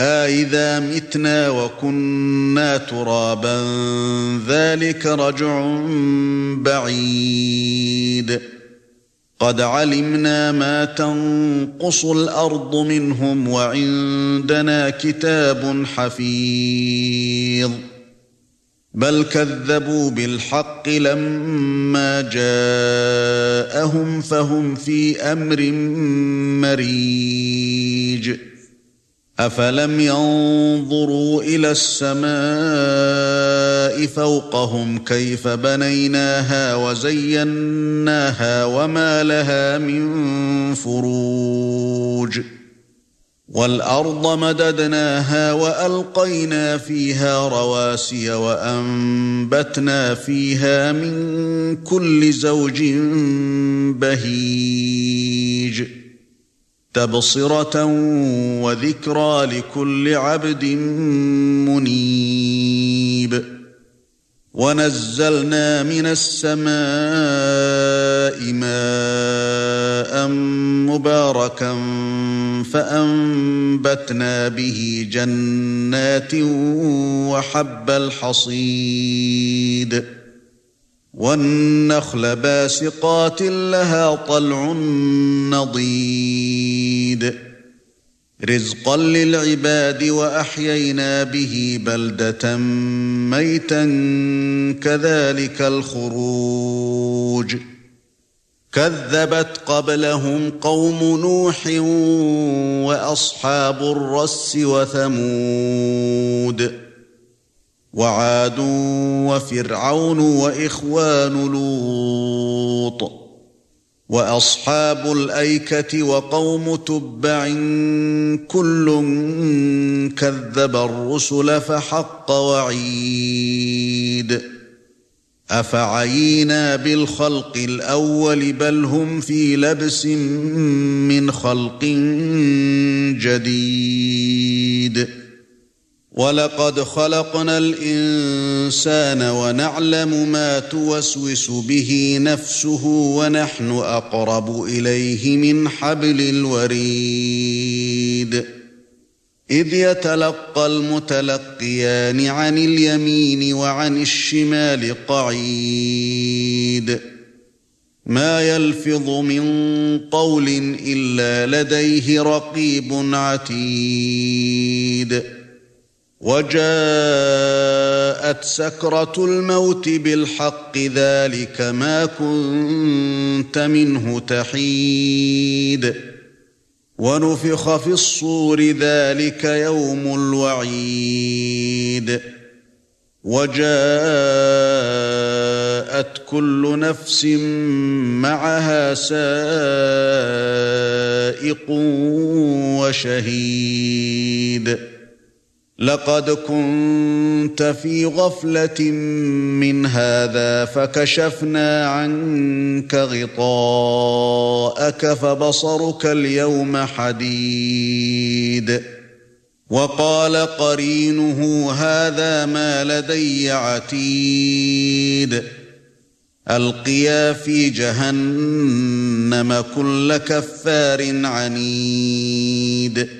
أَإِذَا مِتْنَا وَكُنَّا تُرَابًا ذَلِكَ رَجْعٌ بَعِيدٌ. قَدْ عَلِمْنَا مَا تَنقُصُ الْأَرْضُ مِنْهُمْ وَعِندَنَا كِتَابٌ حَفِيظٌ. بَلْ كَذَّبُوا بِالْحَقِّ لَمَّا جَاءَهُمْ فَهُمْ فِي أَمْرٍ مَّرِيجٍ. أَفَلَمْ يَنظُرُوا إِلَى السَّمَاءِ فَوْقَهُمْ كَيْفَ بَنَيْنَاهَا وَزَيَّنَّاهَا وَمَا لَهَا مِن فُرُوجٍ وَالْأَرْضَ مَدَدْنَاهَا وَأَلْقَيْنَا فِيهَا رَوَاسِيَ وَأَنبَتْنَا فِيهَا مِن كُلِّ زَوْجٍ بَهِيجٍ تَبْصِرَةً وَذِكْرَى لِكُلِّ عَبْدٍ مُنِيبٍ. وَنَزَّلْنَا مِنَ السَّمَاءِ مَاءً مُبَارَكًا فَأَنبَتْنَا بِهِ جَنَّاتٍ وَحَبَّ الْحَصِيدِ. وَالنَّخْلَ بَاسِقَاتٍ لَهَا طَلْعٌ نَضِيدٌ. رِزْقًا لِلْعِبَادِ وَأَحْيَيْنَا بِهِ بَلْدَةً مَيْتًا كَذَلِكَ الْخُرُوجُ كَذَّبَتْ قَبْلَهُمْ قَوْمُ نُوحٍ وَأَصْحَابُ الرَّسِّ وَثَمُودُ وَعَادٌ وَفِرْعَوْنُ وَإِخْوَانُ لُوطٍ وَأَصْحَابُ الْأَيْكَةِ وَقَوْمُ تُبَّعٍ كُلٌّ كَذَّبَ الرُّسُلَ فَحَقَّ وَعِيدِ. أَفَعَيِينَا بِالْخَلْقِ الْأَوَّلِ بَلْ هُمْ فِي لَبْسٍ مِّنْ خَلْقٍ جَدِيدٍ. وَلَقَدْ خَلَقْنَا الْإِنسَانَ وَنَعْلَمُ مَا تُوَسْوِسُ بِهِ نَفْسُهُ وَنَحْنُ أَقْرَبُ إِلَيْهِ مِنْ حَبْلِ الْوَرِيدِ. إِذْ يَتَلَقَّى الْمُتَلَقِّيَانِ عَنِ الْيَمِينِ وَعَنِ الشِّمَالِ قَعِيدٌ. مَا يَلْفِظُ مِنْ قَوْلٍ إِلَّا لَدَيْهِ رَقِيبٌ عَتِيدٌ. وَجَاءَتْ سَكْرَةُ الْمَوْتِ بِالْحَقِّ ذَلِكَ مَا كُنتَ مِنْهُ تَحِيدُ. وَنُفِخَ فِي الصُّورِ ذَلِكَ يَوْمُ الْوَعِيدِ. وَجَاءَتْ كُلُّ نَفْسٍ مَعَهَا سَائِقٌ وَشَهِيدٌ. لقد كنت في غفلة من هذا فكشفنا عنك غطاءك فبصرك اليوم حديد. وقال قرينه هذا ما لدي عتيد. ألقيا في جهنم كل كفار عنيد.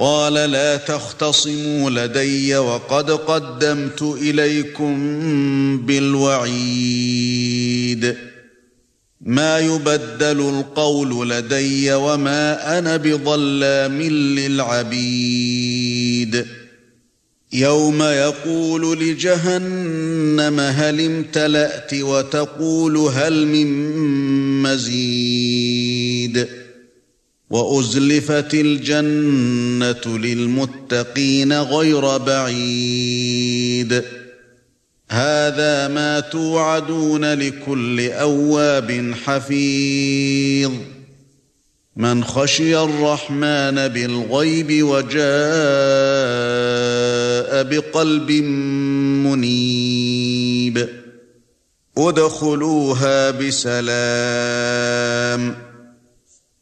قال لا تختصموا لدي وقد قدمت إليكم بالوعيد. ما يبدل القول لدي وما أنا بظلام للعبيد. يَوْمَ يَقُولُ لِجَهَنَّمَ هَلِ امْتَلَأْتِ وَتَقُولُ هَلْ مِن مَّزِيدٍ. وَأُزْلِفَتِ الْجَنَّةُ لِلْمُتَّقِينَ غَيْرَ بَعِيدٍ. هَذَا مَا تُوعَدُونَ لِكُلِّ أَوَّابٍ حَفِيظٍ. مَنْ خَشِيَ الرَّحْمَنَ بِالْغَيْبِ وَجَاءَ بِقَلْبٍ مُنِيبٍ. ادخلوها بسلام.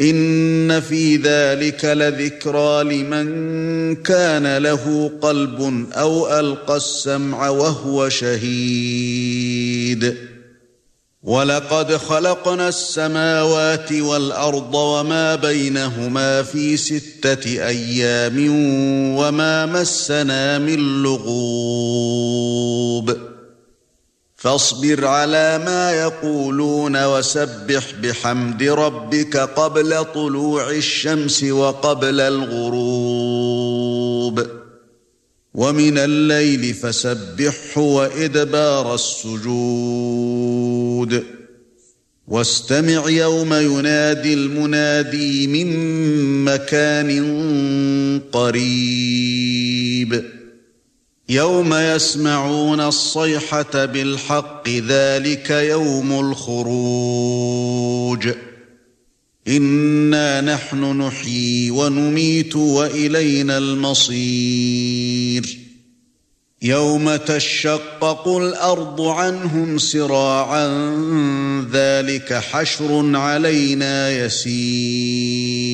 إِنَّ فِي ذَلِكَ لَذِكْرَى لِمَنْ كَانَ لَهُ قَلْبٌ أَوْ أَلْقَى السَّمْعَ وَهُوَ شَهِيدٌ. وَلَقَدْ خَلَقْنَا السَّمَاوَاتِ وَالْأَرْضَ وَمَا بَيْنَهُمَا فِي سِتَّةِ أَيَّامٍ وَمَا مَسَّنَا مِن لُّغُوبٍ. فَاصْبِرْ عَلَى مَا يَقُولُونَ وَسَبِّحْ بِحَمْدِ رَبِّكَ قَبْلَ طُلُوعِ الشَّمْسِ وَقَبْلَ الْغُرُوبِ. وَمِنَ اللَّيْلِ فَسَبِّحْهُ وَإِدْبَارَ السُّجُودِ. وَاسْتَمِعْ يَوْمَ يُنَادِي الْمُنَادِي مِن مَّكَانٍ قَرِيبٍ. يَوْمَ يَسْمَعُونَ الصَّيْحَةَ بِالْحَقِّ ذَلِكَ يَوْمُ الْخُرُوجِ. إِنَّا نَحْنُ نُحْيِي وَنُمِيتُ وَإِلَيْنَا الْمَصِيرُ. يَوْمَ تَشَقَّقُ الْأَرْضُ عَنْهُمْ سِرَاعًا ذَلِكَ حَشْرٌ عَلَيْنَا يَسِيرٌ.